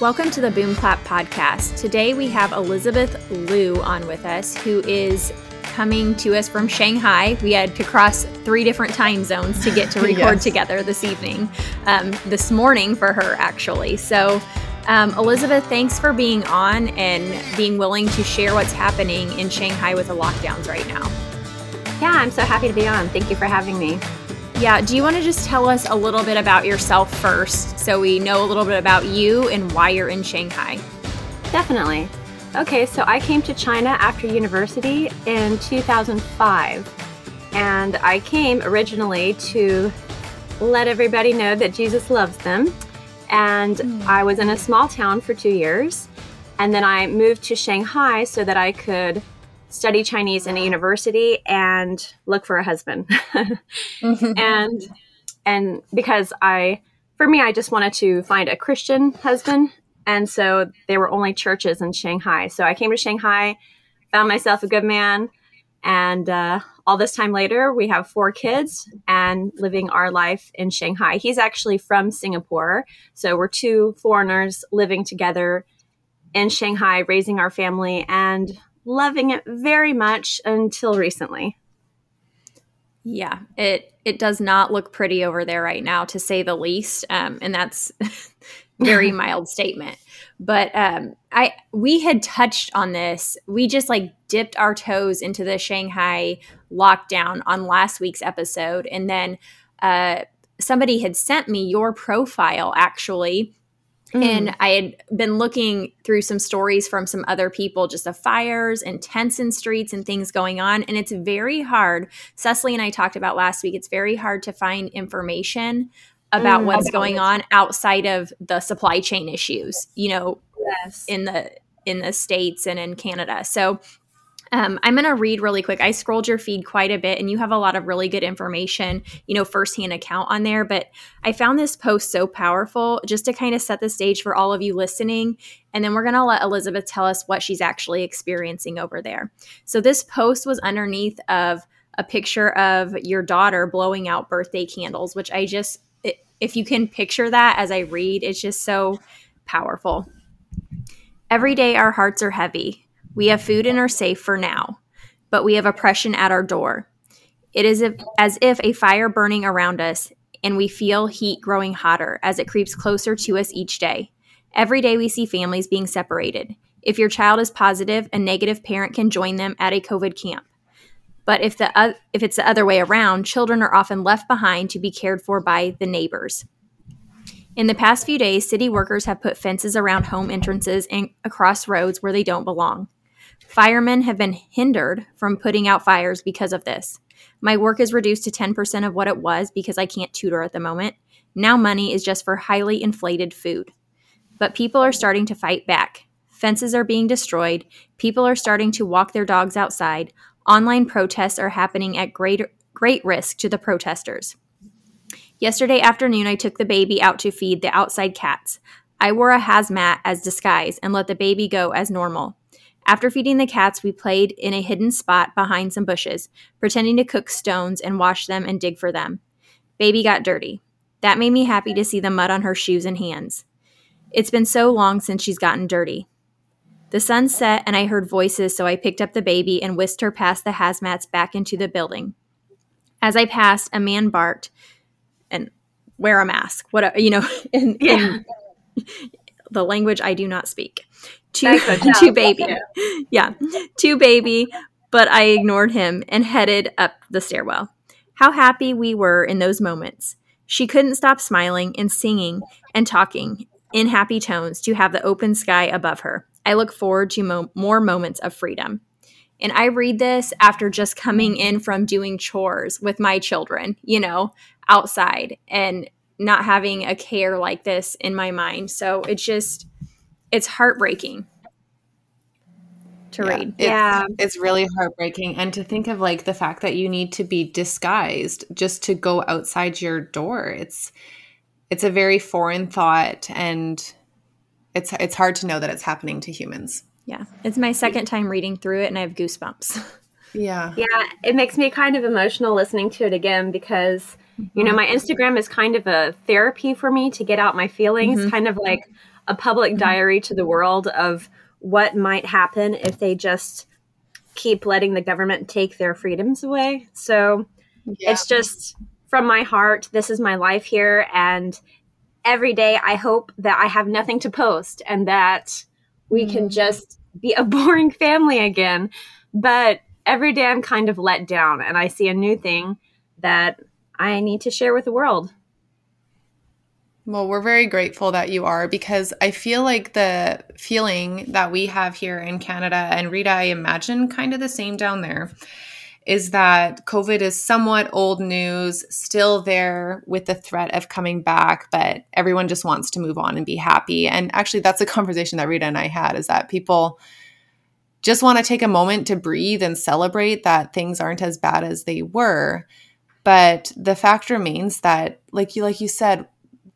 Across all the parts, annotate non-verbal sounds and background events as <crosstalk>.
Welcome to the Boom Clap podcast. Today we have Elizabeth Liu on with us, who is coming to us from Shanghai. We had to cross three different time zones to get to <laughs> record yes. together this evening, um, this morning for her, actually. So, um, Elizabeth, thanks for being on and being willing to share what's happening in Shanghai with the lockdowns right now. Yeah, I'm so happy to be on. Thank you for having me. Yeah, do you want to just tell us a little bit about yourself first so we know a little bit about you and why you're in Shanghai? Definitely. Okay, so I came to China after university in 2005. And I came originally to let everybody know that Jesus loves them. And mm. I was in a small town for two years. And then I moved to Shanghai so that I could study Chinese in a university and look for a husband. <laughs> mm-hmm. And and because I for me I just wanted to find a Christian husband and so there were only churches in Shanghai. So I came to Shanghai, found myself a good man, and uh, all this time later, we have four kids and living our life in Shanghai. He's actually from Singapore. So we're two foreigners living together in Shanghai, raising our family. And loving it very much until recently. Yeah, it it does not look pretty over there right now, to say the least, um, and that's <laughs> very <laughs> mild statement. But um, I we had touched on this. We just like dipped our toes into the Shanghai lockdown on last week's episode, and then uh, somebody had sent me your profile actually Mm. And I had been looking through some stories from some other people, just of fires and tents in streets and things going on. And it's very hard. Cecily and I talked about last week, it's very hard to find information about mm, what's going on outside of the supply chain issues, you know, yes. in the in the states and in Canada. So um, I'm going to read really quick. I scrolled your feed quite a bit, and you have a lot of really good information, you know, firsthand account on there. But I found this post so powerful just to kind of set the stage for all of you listening. And then we're going to let Elizabeth tell us what she's actually experiencing over there. So this post was underneath of a picture of your daughter blowing out birthday candles, which I just, if you can picture that as I read, it's just so powerful. Every day our hearts are heavy we have food and are safe for now, but we have oppression at our door. It is as if a fire burning around us, and we feel heat growing hotter as it creeps closer to us each day. Every day we see families being separated. If your child is positive, a negative parent can join them at a COVID camp. But if the uh, if it's the other way around, children are often left behind to be cared for by the neighbors. In the past few days, city workers have put fences around home entrances and across roads where they don't belong. Firemen have been hindered from putting out fires because of this. My work is reduced to 10% of what it was because I can't tutor at the moment. Now money is just for highly inflated food. But people are starting to fight back. Fences are being destroyed. People are starting to walk their dogs outside. Online protests are happening at great, great risk to the protesters. Yesterday afternoon, I took the baby out to feed the outside cats. I wore a hazmat as disguise and let the baby go as normal. After feeding the cats, we played in a hidden spot behind some bushes, pretending to cook stones and wash them and dig for them. Baby got dirty. That made me happy to see the mud on her shoes and hands. It's been so long since she's gotten dirty. The sun set and I heard voices, so I picked up the baby and whisked her past the hazmats back into the building. As I passed, a man barked and wear a mask. What you know, <laughs> yeah. in <laughs> the language I do not speak to to <laughs> baby. <laughs> Yeah. yeah, to baby, but I ignored him and headed up the stairwell. How happy we were in those moments. She couldn't stop smiling and singing and talking in happy tones to have the open sky above her. I look forward to mo- more moments of freedom. And I read this after just coming in from doing chores with my children, you know, outside and not having a care like this in my mind. So it's just it's heartbreaking to yeah, read. It's, yeah. It's really heartbreaking. And to think of like the fact that you need to be disguised just to go outside your door. It's it's a very foreign thought and it's it's hard to know that it's happening to humans. Yeah. It's my second time reading through it and I have goosebumps. <laughs> Yeah. Yeah. It makes me kind of emotional listening to it again because, you know, mm-hmm. my Instagram is kind of a therapy for me to get out my feelings, mm-hmm. kind of like a public Mm-hmm. diary to the world of what might happen if they just keep letting the government take their freedoms away. So Yeah. it's just from my heart, this is my life here. And every day I hope that I have nothing to post and that we can Mm. just be a <laughs> boring family again. But every day I'm kind of let down and I see a new thing that I need to share with the world. Well, we're very grateful that you are because I feel like the feeling that we have here in Canada, and Rita, I imagine kind of the same down there, is that COVID is somewhat old news, still there with the threat of coming back, but everyone just wants to move on and be happy. And actually, that's a <laughs> conversation that Rita and I had is that people just want to take a moment to breathe and celebrate that things aren't as bad as they were. But the fact remains that, like you, like you said,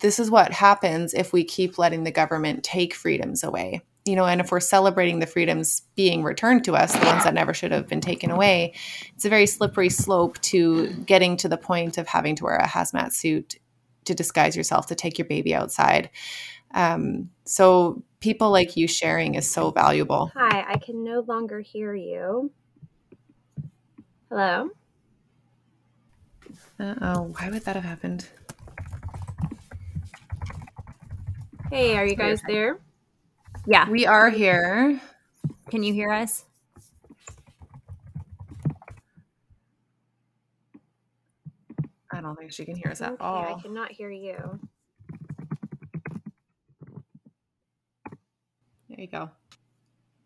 this is what happens if we keep letting the government take freedoms away you know and if we're celebrating the freedoms being returned to us the ones that never should have been taken away it's a very slippery slope to getting to the point of having to wear a hazmat suit to disguise yourself to take your baby outside um, so people like you sharing is so valuable Hi, I can no longer hear you. Hello? Oh why would that have happened Hey, are you guys there? Yeah. we are here Can you hear us? i don't think she can hear us at Okay, all I cannot hear you. there you go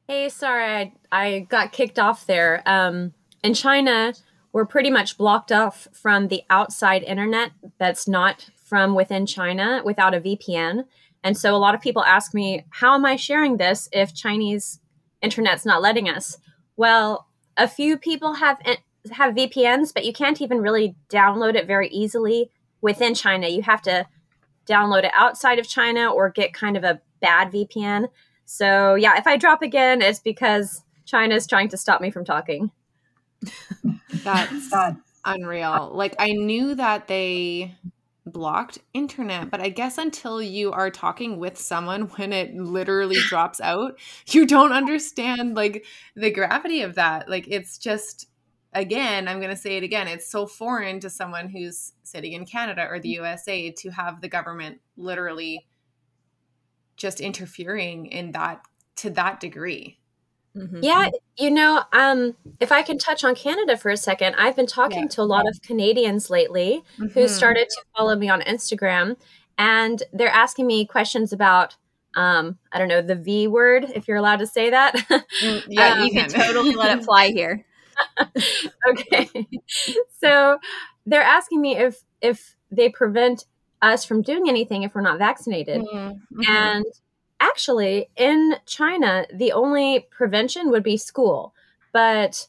Hey, sorry, I, I got kicked off there. Um, in China, we're pretty much blocked off from the outside internet that's not from within China without a VPN. And so a lot of people ask me, how am I sharing this if Chinese internet's not letting us? Well, a few people have eh, have VPNs, but you can't even really download it very easily within China. You have to download it outside of China or get kind of a bad VPN. So yeah, if I drop again, it's because China's trying to stop me from talking. <laughs> That's <laughs> unreal. Like I knew that they blocked internet, but I guess until you are talking with someone <laughs> when it literally drops out, you don't understand like the gravity of that. Like it's just again, I'm going to say it again, it's so foreign to someone who's sitting in Canada or the USA to have the government literally just interfering in that to that degree. Mhm. Yeah, you know, um, if I can touch on Canada for a second, I've been talking Yeah. to a lot of Canadians lately who Mhm. started to follow me on Instagram, and they're asking me questions about, um, I don't know, the V word, if you're allowed to say that. <laughs> Mm, yeah, Um, you <laughs> can totally let it fly here. okay, so they're asking me if if they prevent us from doing anything if we're not vaccinated. Mhm. And actually, in China, the only prevention would be school, but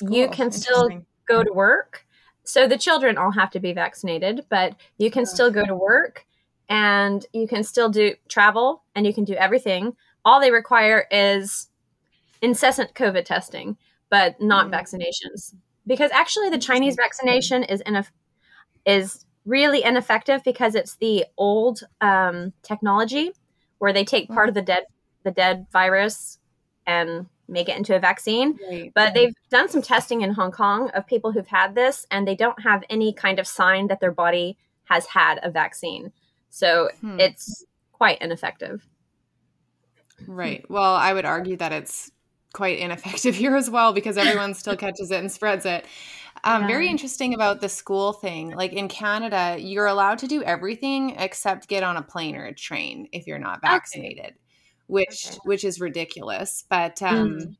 you can still- go to work. So the children all have to be vaccinated, but you can still go to work and you can still do travel and you can do everything. All they require is incessant COVID testing, but not Mhm. vaccinations. Because actually, the Chinese vaccination is in is really ineffective because it's the old um, technology where they take part of the dead the dead virus and make it into a vaccine. Right. But they've done some testing in Hong Kong of people who've had this, and they don't have any kind of sign that their body has had a vaccine. So Hmm. it's quite ineffective. Right. Well, I would argue that it's quite ineffective <laughs> here as well because everyone still catches it and spreads it. Um, Very interesting about the school thing. Like in Canada, you're allowed to do everything except get on a plane or a train if you're not vaccinated, which Okay. which is ridiculous. But um,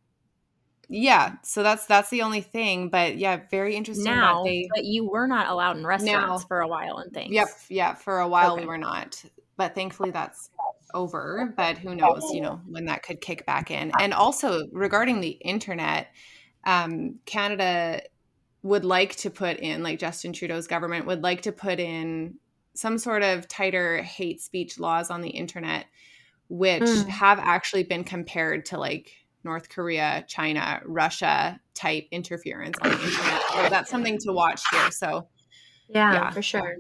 yeah, so that's that's the only thing. But yeah, very interesting Now, that they. but you were not allowed in restaurants Now. for a while and things. Yep, yeah. For a while Okay. we were not, but thankfully that's over. But who knows, you know, when that could kick back in. And also regarding the internet, um, Canada would like to put in, like Justin Trudeau's government would like to put in some sort of tighter hate speech laws on the internet, which Mm. have actually been compared to like North Korea, China, Russia type interference on the internet. So that's something to watch here. So Yeah, Yeah. for sure.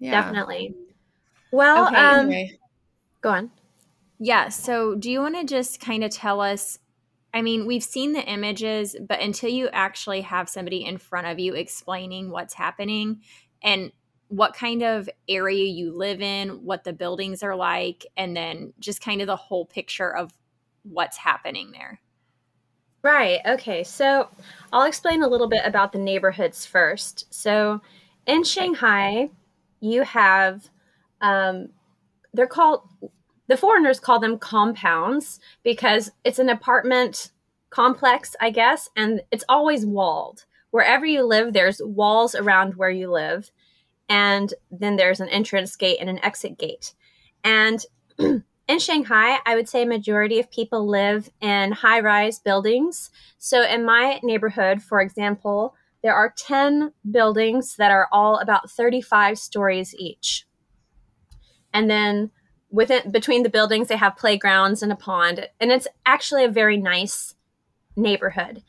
yeah. Definitely. Well, Okay, um, anyway. go on. Yeah. So, do you want to just kind of tell us? I mean, we've seen the images, but until you actually have somebody in front of you explaining what's happening and what kind of area you live in, what the buildings are like, and then just kind of the whole picture of what's happening there. Right. Okay. So I'll explain a little bit about the neighborhoods first. So in Shanghai, you have, um, they're called, the foreigners call them compounds because it's an apartment complex, I guess, and it's always walled. Wherever you live, there's walls around where you live. And then there's an entrance gate and an exit gate. And <clears throat> in Shanghai, I would say majority of people live in high rise buildings. So in my neighborhood, for example, there are 10 buildings that are all about 35 stories each. And then within between the buildings they have playgrounds and a pond and it's actually a very nice neighborhood.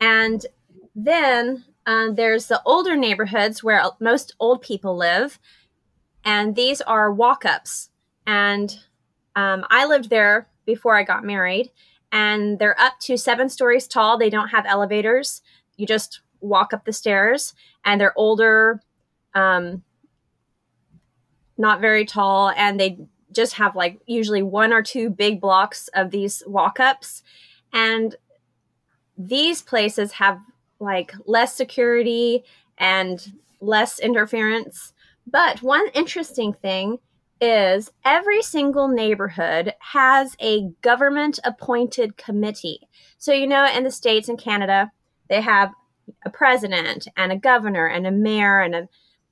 And then uh, there's the older neighborhoods where most old people live and these are walk-ups. And um, i lived there before i got married and they're up to seven stories tall. They don't have elevators. You just walk up the stairs and they're older um, not very tall and they just have like usually one or two big blocks of these walk ups. And these places have like less security and less interference. But one interesting thing is every single neighborhood has a government appointed committee. So, you know, in the States and Canada, they have a president and a governor and a mayor and a,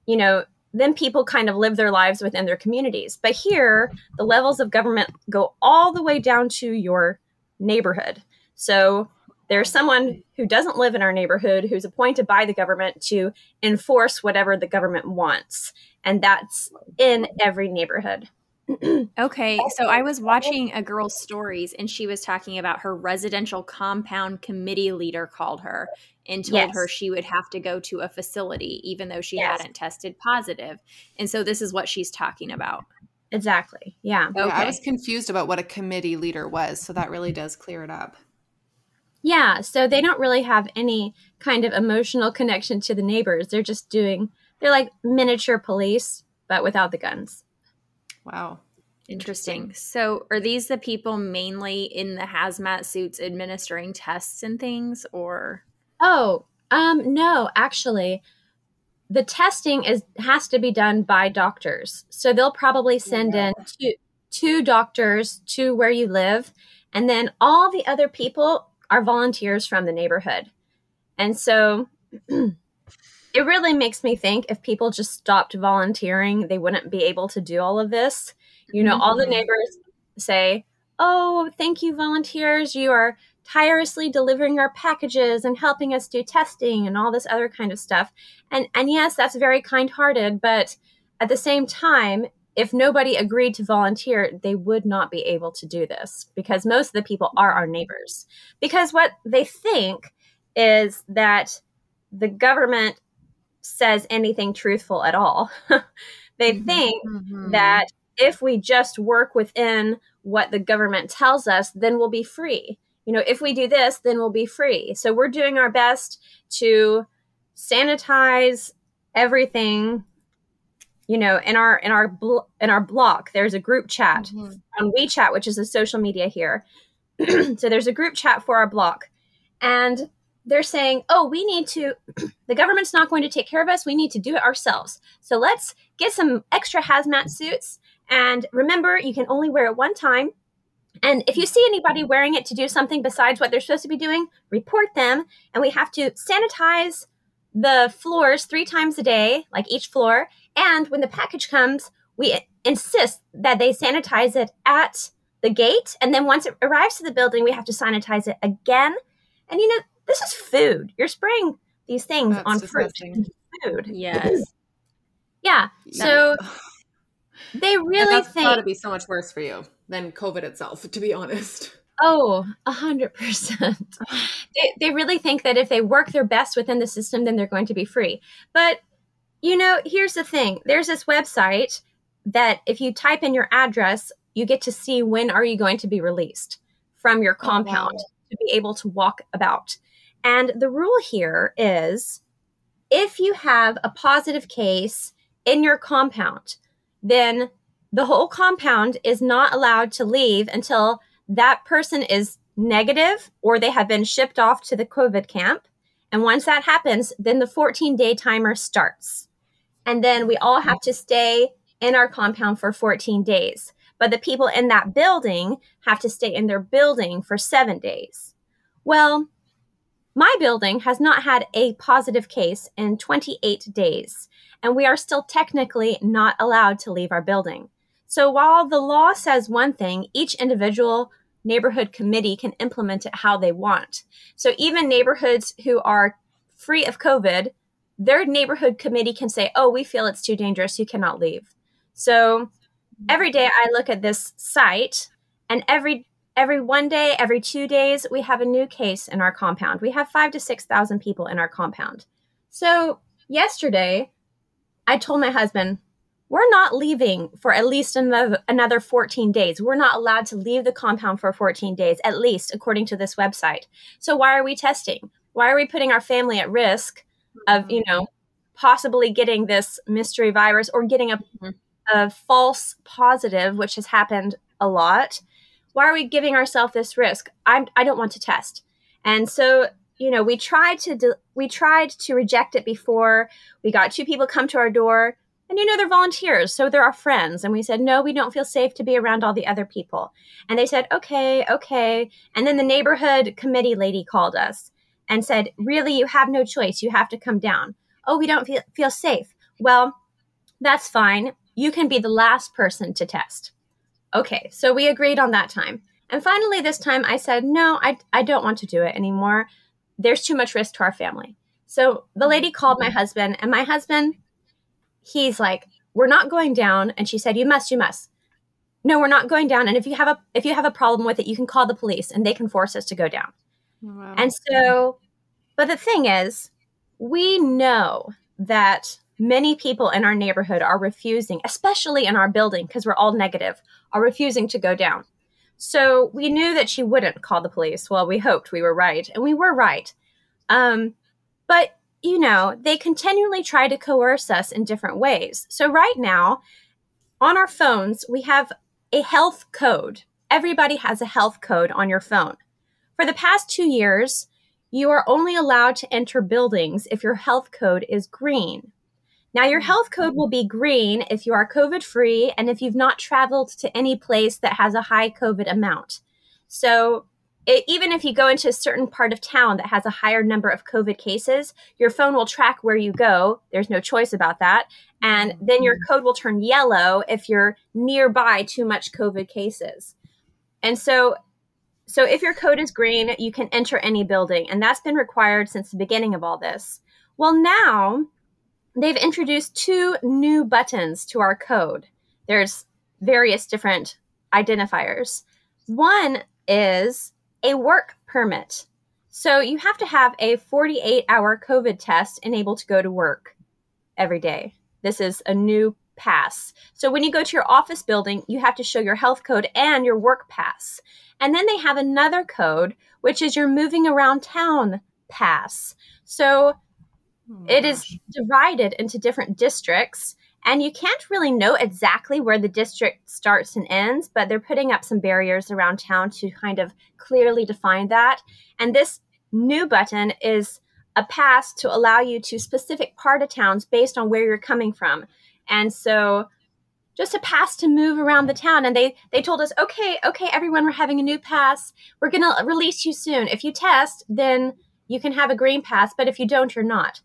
you know, then people kind of live their lives within their communities. But here, the levels of government go all the way down to your neighborhood. So there's someone who doesn't live in our neighborhood who's appointed by the government to enforce whatever the government wants. And that's in every neighborhood. <clears throat> okay, so I was watching a girl's stories and she was talking about her residential compound committee leader called her and told yes. her she would have to go to a facility even though she yes. hadn't tested positive. And so this is what she's talking about. Exactly. Yeah. Okay. yeah. I was confused about what a committee leader was, so that really does clear it up. Yeah, so they don't really have any kind of emotional connection to the neighbors. They're just doing they're like miniature police but without the guns. Wow. Interesting. So, are these the people mainly in the hazmat suits administering tests and things or Oh, um no, actually the testing is has to be done by doctors. So they'll probably send yeah. in two two doctors to where you live and then all the other people are volunteers from the neighborhood. And so <clears throat> it really makes me think if people just stopped volunteering, they wouldn't be able to do all of this. You know, mm-hmm. all the mm-hmm. neighbors say, Oh, thank you, volunteers. You are tirelessly delivering our packages and helping us do testing and all this other kind of stuff. And and yes, that's very kind-hearted, but at the same time, if nobody agreed to volunteer, they would not be able to do this because most of the people are our neighbors. Because what they think is that the government says anything truthful at all. <laughs> they mm-hmm. think mm-hmm. that if we just work within what the government tells us, then we'll be free. You know, if we do this, then we'll be free. So we're doing our best to sanitize everything you know in our in our bl- in our block there's a group chat mm-hmm. on WeChat which is a social media here <clears throat> so there's a group chat for our block and they're saying oh we need to <clears throat> the government's not going to take care of us we need to do it ourselves so let's get some extra hazmat suits and remember, you can only wear it one time. And if you see anybody wearing it to do something besides what they're supposed to be doing, report them. And we have to sanitize the floors three times a day, like each floor. And when the package comes, we insist that they sanitize it at the gate. And then once it arrives to the building, we have to sanitize it again. And you know, this is food. You're spraying these things That's on fruit food. Yes. Yeah. So they really that's think got to be so much worse for you than COVID itself, to be honest. Oh, a hundred percent. They really think that if they work their best within the system, then they're going to be free. But you know, here's the thing: there's this website that if you type in your address, you get to see when are you going to be released from your compound oh, wow. to be able to walk about. And the rule here is if you have a positive case in your compound, then the whole compound is not allowed to leave until that person is negative or they have been shipped off to the COVID camp. And once that happens, then the 14 day timer starts. And then we all have to stay in our compound for 14 days. But the people in that building have to stay in their building for seven days. Well, my building has not had a positive case in 28 days, and we are still technically not allowed to leave our building. So while the law says one thing, each individual neighborhood committee can implement it how they want. So even neighborhoods who are free of COVID, their neighborhood committee can say, oh, we feel it's too dangerous, you cannot leave. So every day I look at this site and every every one day, every two days, we have a new case in our compound. We have five to 6,000 people in our compound. So yesterday, I told my husband, we're not leaving for at least another, another 14 days. We're not allowed to leave the compound for 14 days, at least according to this website. So why are we testing? Why are we putting our family at risk of, you know, possibly getting this mystery virus or getting a, mm-hmm. a false positive, which has happened a lot? Why are we giving ourselves this risk? I'm, I don't want to test. And so you know we tried to de- we tried to reject it before we got two people come to our door and you know, they're volunteers, so they're our friends. And we said, no, we don't feel safe to be around all the other people. And they said, okay, okay. And then the neighborhood committee lady called us and said, really, you have no choice. You have to come down. Oh, we don't feel, feel safe. Well, that's fine. You can be the last person to test. Okay, so we agreed on that time. And finally, this time I said, no, I, I don't want to do it anymore. There's too much risk to our family. So the mm-hmm. lady called my husband, and my husband he's like, "We're not going down." And she said, "You must, you must." No, we're not going down. And if you have a if you have a problem with it, you can call the police and they can force us to go down. Wow. And so, but the thing is, we know that many people in our neighborhood are refusing, especially in our building because we're all negative, are refusing to go down. So we knew that she wouldn't call the police. Well, we hoped we were right, and we were right. Um, but you know, they continually try to coerce us in different ways. So, right now, on our phones, we have a health code. Everybody has a health code on your phone. For the past two years, you are only allowed to enter buildings if your health code is green. Now, your mm-hmm. health code will be green if you are COVID free and if you've not traveled to any place that has a high COVID amount. So, it, even if you go into a certain part of town that has a higher number of COVID cases, your phone will track where you go. There's no choice about that. And mm-hmm. then your mm-hmm. code will turn yellow if you're nearby too much COVID cases. And so so if your code is green, you can enter any building, and that's been required since the beginning of all this. Well, now they've introduced two new buttons to our code. There's various different identifiers. One is a work permit. So you have to have a 48 hour COVID test and able to go to work every day. This is a new pass. So when you go to your office building, you have to show your health code and your work pass. And then they have another code, which is your moving around town pass. So oh it is divided into different districts and you can't really know exactly where the district starts and ends, but they're putting up some barriers around town to kind of clearly define that. And this new button is a pass to allow you to specific part of towns based on where you're coming from. And so just a pass to move around the town and they they told us okay okay everyone we're having a new pass we're going to release you soon if you test then you can have a green pass but if you don't you're not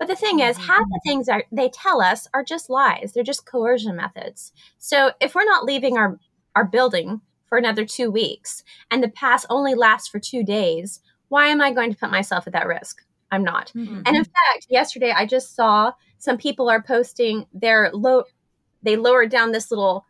but the thing is, half the things are, they tell us are just lies. They're just coercion methods. So if we're not leaving our, our building for another two weeks and the pass only lasts for two days, why am I going to put myself at that risk? I'm not. Mm-hmm. And in fact, yesterday I just saw some people are posting their low, they lowered down this little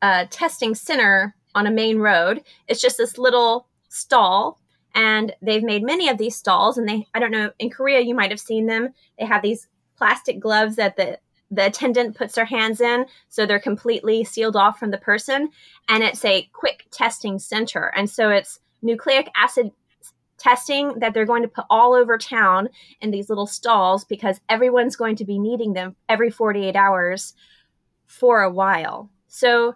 uh, testing center on a main road. It's just this little stall and they've made many of these stalls and they i don't know in korea you might have seen them. They have these plastic gloves that the the attendant puts their hands in so they're completely sealed off from the person. And it's a quick testing center. And so it's nucleic acid testing that they're going to put all over town in these little stalls because everyone's going to be needing them every 48 hours for a while. So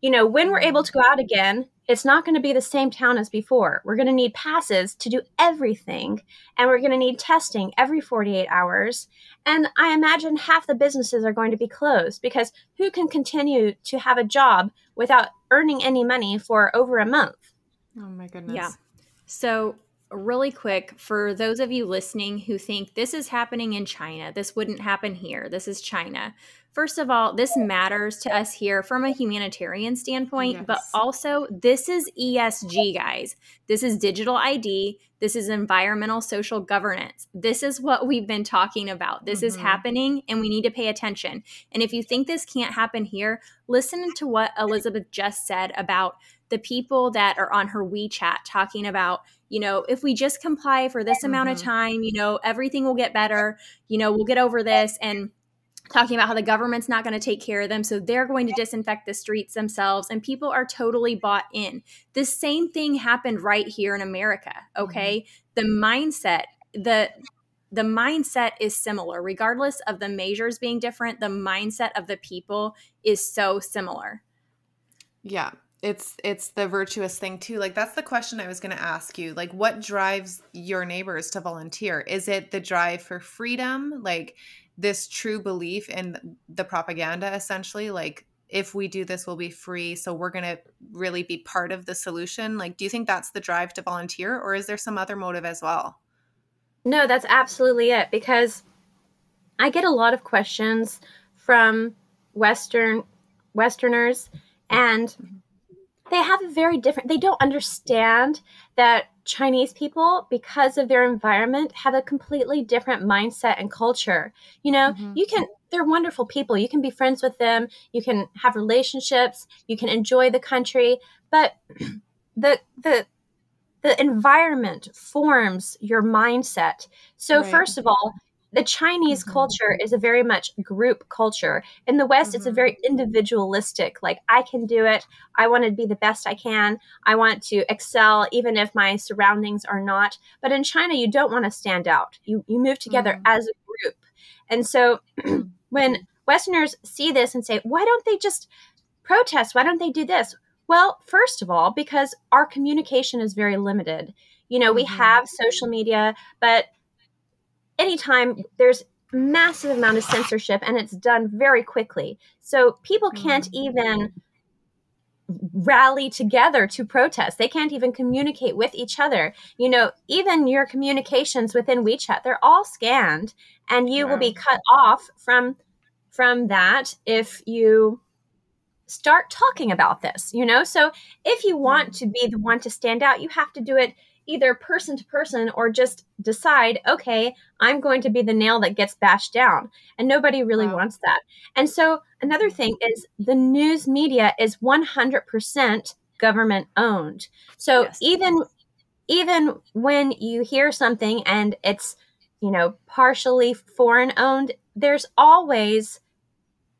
you know when we're able to go out again it's not going to be the same town as before. We're going to need passes to do everything, and we're going to need testing every 48 hours. And I imagine half the businesses are going to be closed because who can continue to have a job without earning any money for over a month? Oh my goodness. Yeah. So, really quick, for those of you listening who think this is happening in China, this wouldn't happen here, this is China. First of all, this matters to us here from a humanitarian standpoint, yes. but also this is ESG, guys. This is digital ID. This is environmental social governance. This is what we've been talking about. This mm-hmm. is happening and we need to pay attention. And if you think this can't happen here, listen to what Elizabeth just said about the people that are on her WeChat talking about, you know, if we just comply for this amount mm-hmm. of time, you know, everything will get better, you know, we'll get over this. And talking about how the government's not going to take care of them. So they're going to disinfect the streets themselves. And people are totally bought in. The same thing happened right here in America. Okay. Mm-hmm. The mindset, the the mindset is similar regardless of the measures being different the mindset of the people is so similar yeah it's it's the virtuous thing too like that's the question i was going to ask you like what drives your neighbors to volunteer is it the drive for freedom like this true belief in the propaganda essentially like if we do this we'll be free so we're going to really be part of the solution. Like do you think that's the drive to volunteer or is there some other motive as well? No that's absolutely it because i get a lot of questions from western westerners and mm-hmm. they have a very different they don't understand that chinese people because of their environment have a completely different mindset and culture. You know mm-hmm. you can they're wonderful people. You can be friends with them. You can have relationships. You can enjoy the country. But <clears throat> the the the environment forms your mindset. So right. first of all the Chinese mm-hmm. culture is a very much group culture. In the West, mm-hmm. it's a mm-hmm. very individualistic, like, I can do it. I want to be the best I can. I want to excel, even if my surroundings are not. But in China, you don't want to stand out. You, you move together mm-hmm. as a group. And so <clears throat> when Westerners see this and say, why don't they just protest? Why don't they do this? Well, first of all, because our communication is very limited. You know, we mm-hmm. have social media, but anytime there's massive amount of censorship and it's done very quickly. So people can't mm-hmm. even rally together to protest. They can't even communicate with each other. You know, even your communications within WeChat, they're all scanned and you will be cut off from from that if you start talking about this, you know? So if you want mm-hmm. to be the one to stand out, you have to do it either person to person or just decide, okay, I'm going to be the nail that gets bashed down. And nobody really wow. wants that. And so another mm. thing is the news media is 100% government owned. So yes. even even when you hear something and it's, you know, partially foreign owned, there's always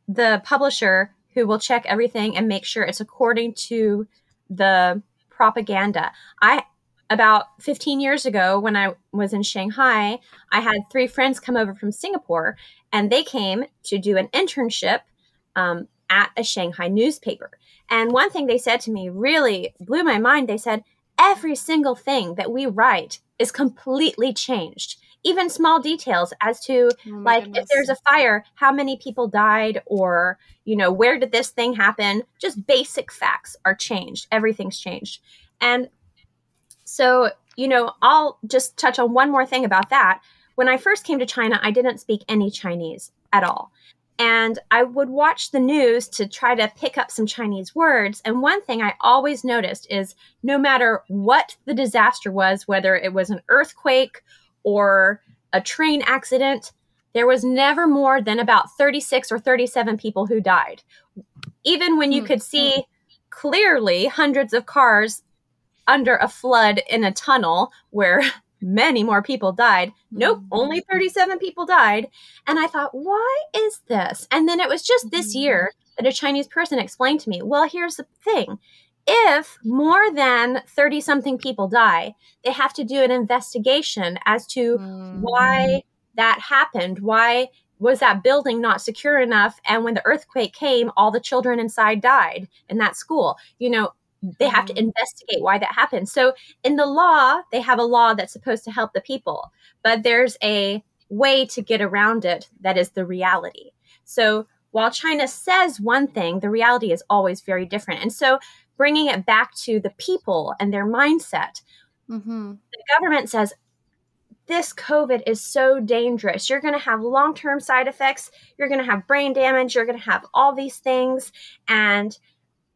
the publisher who will check everything and make sure it's according to the propaganda. I about 15 years ago when I was in Shanghai, I had three friends come over from Singapore and they came to do an internship um, at a Shanghai newspaper. And one thing they said to me really blew my mind. They said, every single thing that we write is completely changed. Even small details as to oh like goodness. if there's a fire, how many people died, or you know, where did this thing happen? Just basic facts are changed. Everything's changed. And so, you know, I'll just touch on one more thing about that. When I first came to China, I didn't speak any Chinese at all. And I would watch the news to try to pick up some Chinese words. And one thing I always noticed is no matter what the disaster was, whether it was an earthquake or a train accident, there was never more than about 36 or 37 people who died. Even when you mm-hmm. could see clearly hundreds of cars under a flood in a tunnel where <laughs> many more people died. Nope, Mm. only 37 people died. And I thought, why is this? And then it was just this Mhm. year that a Chinese person explained to me, well, here's the thing. If more than 30 something people die, they have to do an investigation as to Mm. why that happened. Why was that building not secure enough? And when the earthquake came, all the children inside died in that school. You know, they have to Mhm. investigate why that happened. So in the law, they have a law that's supposed to help the people, but there's a way to get around it that is the reality. So while China says one thing, the reality is always very different. And so bringing it back to the people and their mindset, Mhm. the government says this COVID is so dangerous. You're going to have long term side effects. You're going to have brain damage. You're going to have all these things and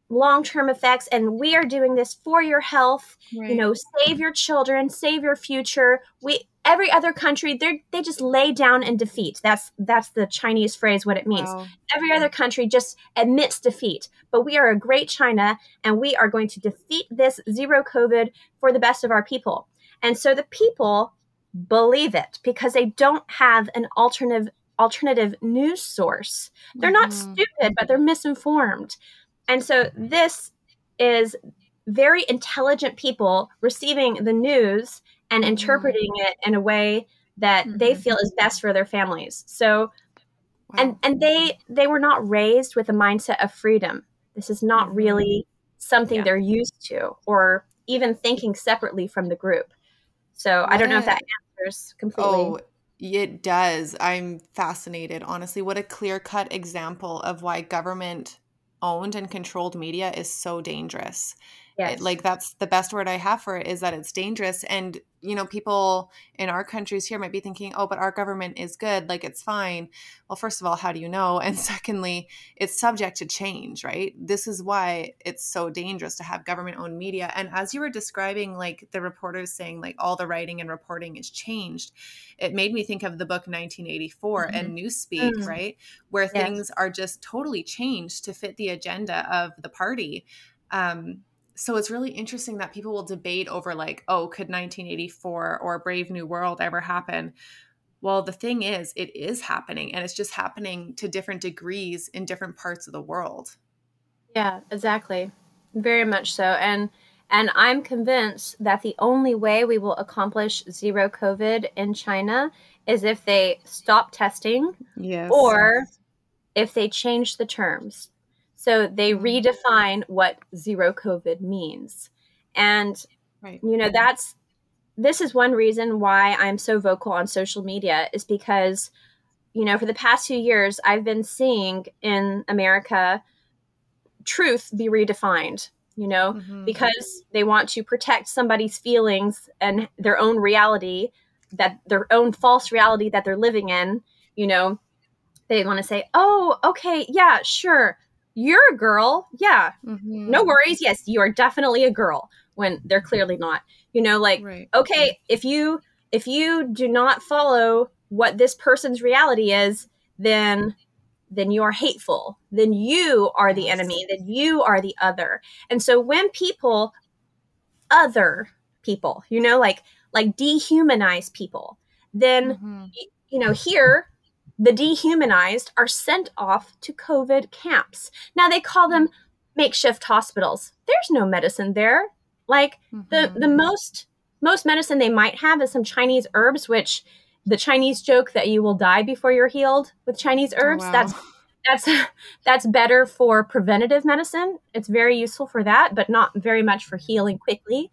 long term effects. And we are doing this for your health. Right. You know, save your children, save your future. We every other country they they just lay down and defeat. That's that's the Chinese phrase. What it means. Wow. Every other country just admits defeat. But we are a great China, and we are going to defeat this zero COVID for the best of our people. And so the people believe it because they don't have an alternative alternative news source. They're not Mhm. stupid, but they're misinformed. And so this is very intelligent people receiving the news and Mhm. interpreting it in a way that they Mhm. feel is best for their families. So Wow. and and they they were not raised with a mindset of freedom. This is not Mhm. really something Yeah. they're used to or even thinking separately from the group. So I don't know if that answers completely. Oh, it does. I'm fascinated. Honestly, what a clear cut example of why government owned and controlled media is so dangerous. Yes. It- like that's the best word I have for it is that it's dangerous. And you know, people in our countries here might be thinking, "Oh, but our government is good, like it's fine." Well, first of all, how do you know? <laughs> And secondly, it's subject to change, right? This is why it's so dangerous to have government-owned media. And as you were describing, like the reporters saying, like all the writing and reporting is changed, it made me think of the book 1984 and Newspeak, Mm. right, where Yes. things are just totally changed to fit the agenda of the party. Um, so it's really interesting that people will debate over like oh could 1984 or brave new world ever happen well the thing is it is happening and it's just happening to different degrees in different parts of the world Yeah, exactly. Very much so. And and I'm convinced that the only way we will accomplish zero COVID in China is if they stop testing yes or if they change the terms. So they Mhm. redefine what zero COVID means. And right you know that's this is one reason why i'm so vocal on social media is because you know for the past few years i've been seeing in america truth be redefined you know Mhm. because they want to protect somebody's feelings and their own reality that their own false reality that they're living in you know they want to say oh okay yeah sure you're a girl. Yeah. Mhm. no worries. Yes you are definitely a girl when they're clearly not. You know like right. okay if you if you do not follow what this person's reality is then then you are hateful. Then you are the enemy. Then you are the other. And so when people other people you know like like dehumanize people then Mhm. you know, here the dehumanized are sent off to COVID camps. Now they call them makeshift hospitals. There's no medicine there. Like the Mhm. the most most medicine they might have is some Chinese herbs, which the Chinese joke that you will die before you're healed with Chinese Oh, herbs. wow. That's that's <laughs> that's better for preventative medicine. It's very useful for that, but not very much for healing quickly.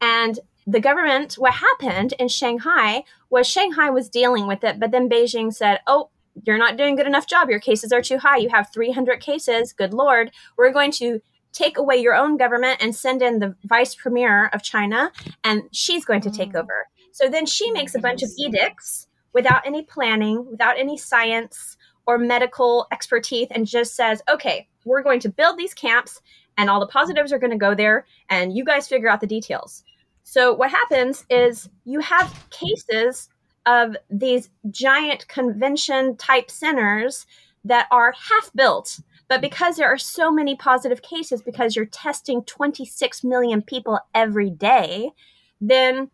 And the government, what happened in Shanghai was Shanghai was dealing with it, but then Beijing said, "Oh, you're not doing a good enough job. Your cases are too high. You have 300 cases. Good lord, we're going to." Take away your own government and send in the vice premier of China, and she's going to take Mm. over. So then she makes a bunch of edicts without any planning, without any science or medical expertise, and just says, okay, we're going to build these camps, and all the positives are going to go there, and you guys figure out the details. So what happens is you have cases of these giant convention type centers that are half built. But because there are so many positive cases, because you're testing 26 million people every day, then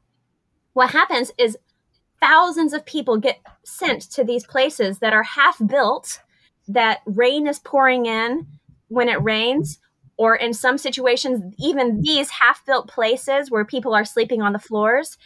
what happens is thousands of people get sent to these places that are half built, that rain is pouring in when it rains, or in some situations, even these half built places where people are sleeping on the floors,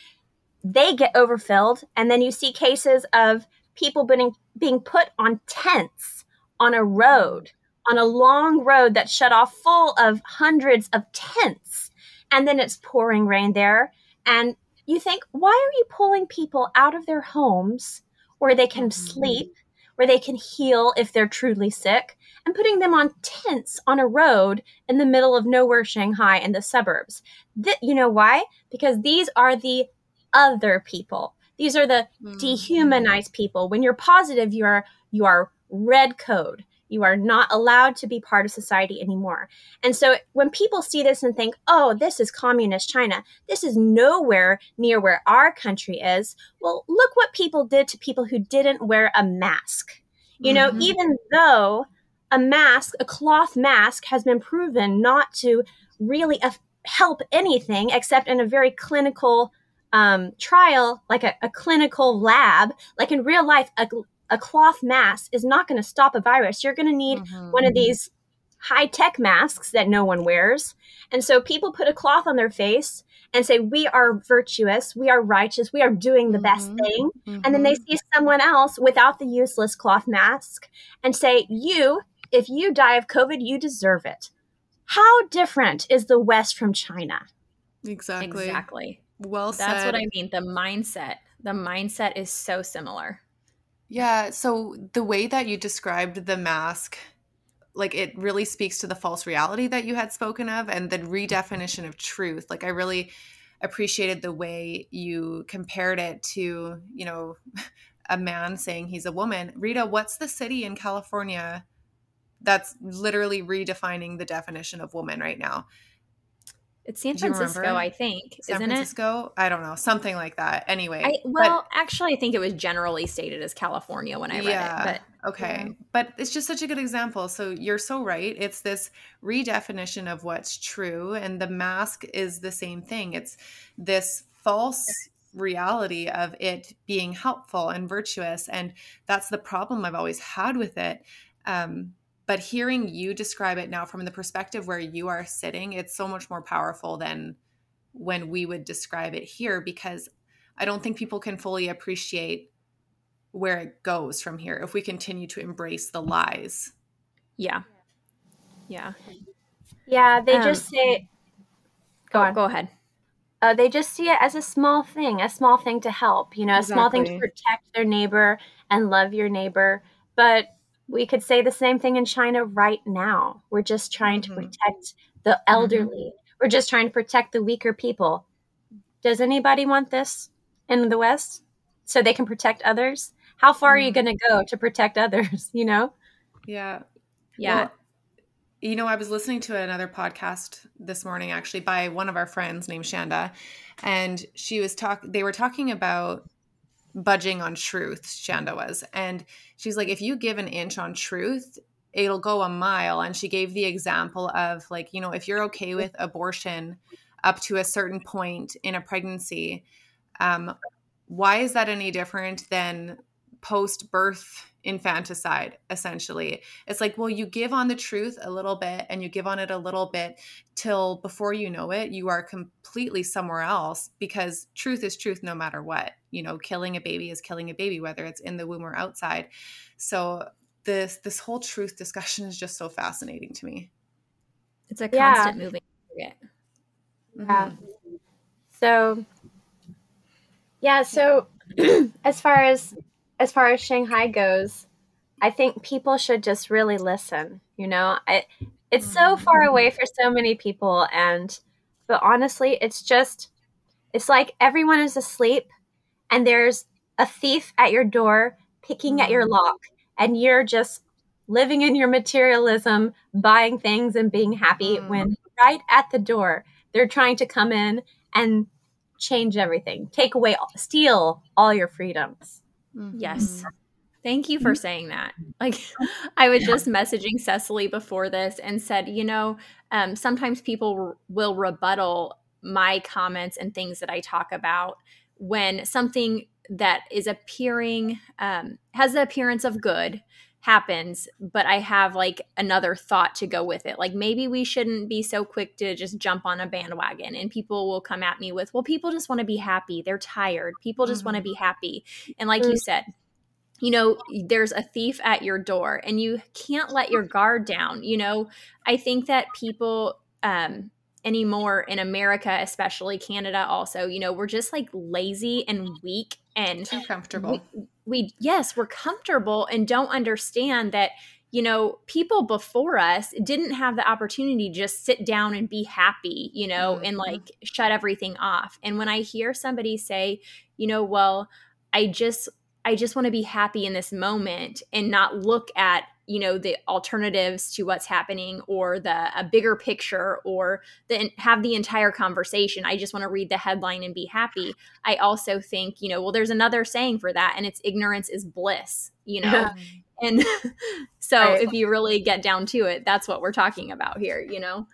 they get overfilled. And then you see cases of people being, being put on tents on a road, on a long road that's shut off full of hundreds of tents. And then it's pouring rain there. And you think, why are you pulling people out of their homes where they can mm-hmm. sleep, where they can heal if they're truly sick, and putting them on tents on a road in the middle of nowhere Shanghai in the suburbs? Th- you know why? Because these are the other people. These are the mm-hmm. dehumanized people. When you're positive, you are you are red code. You are not allowed to be part of society anymore. And so when people see this and think, oh, this is communist China, this is nowhere near where our country is, well, look what people did to people who didn't wear a mask. You know, mm-hmm. even though a mask, a cloth mask, has been proven not to really help anything except in a very clinical um, trial, like a, a clinical lab, like in real life, a, a cloth mask is not going to stop a virus. You're going to need mm-hmm. one of these high tech masks that no one wears. And so people put a cloth on their face and say, We are virtuous, we are righteous, we are doing the mm-hmm. best thing. Mm-hmm. And then they mm-hmm. see someone else without the useless cloth mask and say, You, if you die of COVID, you deserve it. How different is the West from China? Exactly. Exactly. Well said. That's what I mean. The mindset. The mindset is so similar. Yeah. So the way that you described the mask, like it really speaks to the false reality that you had spoken of and the redefinition of truth. Like I really appreciated the way you compared it to, you know, <laughs> a man saying he's a woman. Rita, what's the city in California that's literally redefining the definition of woman right now? It's San Francisco, I think, San isn't it? San Francisco? it? I don't know, something like that. Anyway, I, well, but, actually, I think it was generally stated as California when I read yeah, it. But okay, yeah. but it's just such a good example. So you're so right. It's this redefinition of what's true, and the mask is the same thing. It's this false reality of it being helpful and virtuous, and that's the problem I've always had with it. Um, but hearing you describe it now from the perspective where you are sitting it's so much more powerful than when we would describe it here because i don't think people can fully appreciate where it goes from here if we continue to embrace the lies. Yeah. Yeah. Yeah they um, just say go on. go ahead. Uh, they just see it as a small thing a small thing to help you know a exactly. small thing to protect their neighbor and love your neighbor. But we could say the same thing in China right now. We're just trying mm-hmm. to protect the elderly. Mm-hmm. We're just trying to protect the weaker people. Does anybody want this in the West so they can protect others? How far mm-hmm. are you mm-hmm. going to go to protect others, <laughs> you know? Yeah. Yeah. Well, you know, I was listening to another podcast this morning actually by one of our friends named Shanda and she was talk they were talking about budging on truth, Shanda was. And she's like, if you give an inch on truth, it'll go a mile. And she gave the example of, like, you know, if you're okay with abortion up to a certain point in a pregnancy, um, why is that any different than post birth infanticide essentially. It's like well you give on the truth a little bit and you give on it a little bit till before you know it you are completely somewhere else because truth is truth no matter what. You know killing a baby is killing a baby whether it's in the womb or outside. So this this whole truth discussion is just so fascinating to me. It's a constant yeah. moving target. Yeah. Mm-hmm. so yeah so <clears throat> as far as as far as Shanghai goes, I think people should just really listen. You know, I, it's so far mm-hmm. away for so many people, and but honestly, it's just it's like everyone is asleep, and there's a thief at your door picking at your mm-hmm. lock, and you're just living in your materialism, buying things and being happy mm. when right at the door they're trying to come in and change everything, take away, steal all your freedoms. Mm-hmm. Yes. Thank you for mm-hmm. saying that. <laughs> Like, I was just messaging Cecily before this and said, you know, um, sometimes people r- will rebuttal my comments and things that I talk about when something that is appearing um, has the appearance of good happens but i have like another thought to go with it. Like maybe we shouldn't be so quick to just jump on a bandwagon and people will come at me with well people just want to be happy. They're tired. People just mm-hmm. want to be happy. And like mm-hmm. you said you know there's a thief at your door and you can't let your guard down you know? I think that people um anymore in america especially canada also. You know we're just like lazy and weak and too comfortable. we, we yes we're comfortable and don't understand that you know people before us didn't have the opportunity to just sit down and be happy you know mm-hmm. and like shut everything off. And when i hear somebody say you know well i just I just want to be happy in this moment and not look at you know the alternatives to what's happening or the a bigger picture or the have the entire conversation. I just want to read the headline and be happy. I also think you know well there's another saying for that and it's ignorance is bliss you know? <laughs> And <laughs> so right. if you really get down to it that's what we're talking about here you know?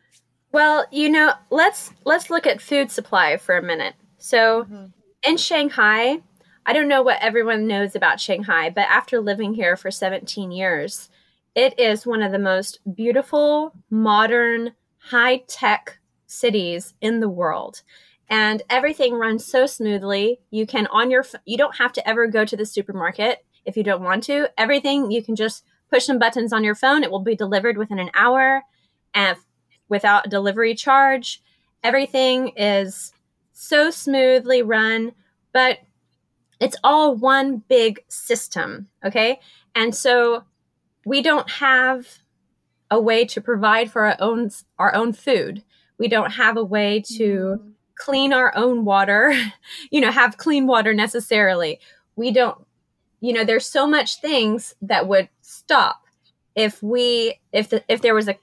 Well you know let's let's look at food supply for a minute. So mm-hmm. in shanghai I don't know what everyone knows about Shanghai, but after living here for 17 years, it is one of the most beautiful, modern, high tech cities in the world. And everything runs so smoothly. You can on your you don't have to ever go to the supermarket if you don't want to. Everything you can just push some buttons on your phone. It will be delivered within an hour and without delivery charge. Everything is so smoothly run, but it's all one big system, okay? And so we don't have a way to provide for our own our own food. We don't have a way to mm-hmm. clean our own water, <laughs> you know, have clean water necessarily. We don't you know, there's so much things that would stop if we if the, if there was a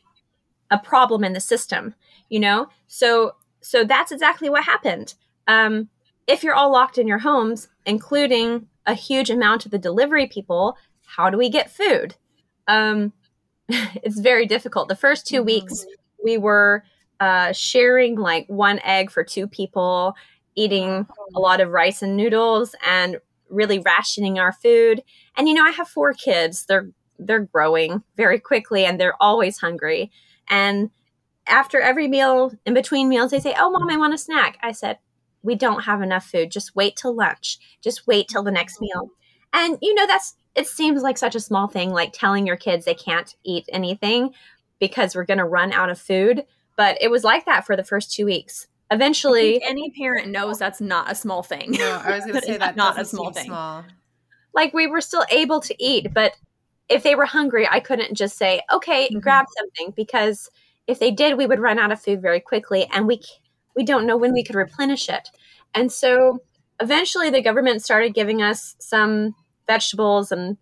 a problem in the system, you know? So so that's exactly what happened. Um, if you're all locked in your homes, including a huge amount of the delivery people, how do we get food? Um, <laughs> it's very difficult. The first 2 mm-hmm. weeks, we were uh, sharing like one egg for two people, eating a lot of rice and noodles, and really rationing our food. And you know, I have four kids. They're they're growing very quickly, and they're always hungry. And after every meal, in between meals, they say, "Oh, mom, I want a snack." I said, we don't have enough food. Just wait till lunch. Just wait till the next meal. And you know, that's it seems like such a small thing, like telling your kids they can't eat anything because we're going to run out of food. But it was like that for the first two weeks. Eventually, any parent knows that's not a small thing. No, I was <laughs> going to say that not a small thing. Small. Like we were still able to eat, but if they were hungry, I couldn't just say, "Okay, mm-hmm. grab something," because if they did, we would run out of food very quickly, and we we don't know when we could replenish it. And so eventually the government started giving us some vegetables and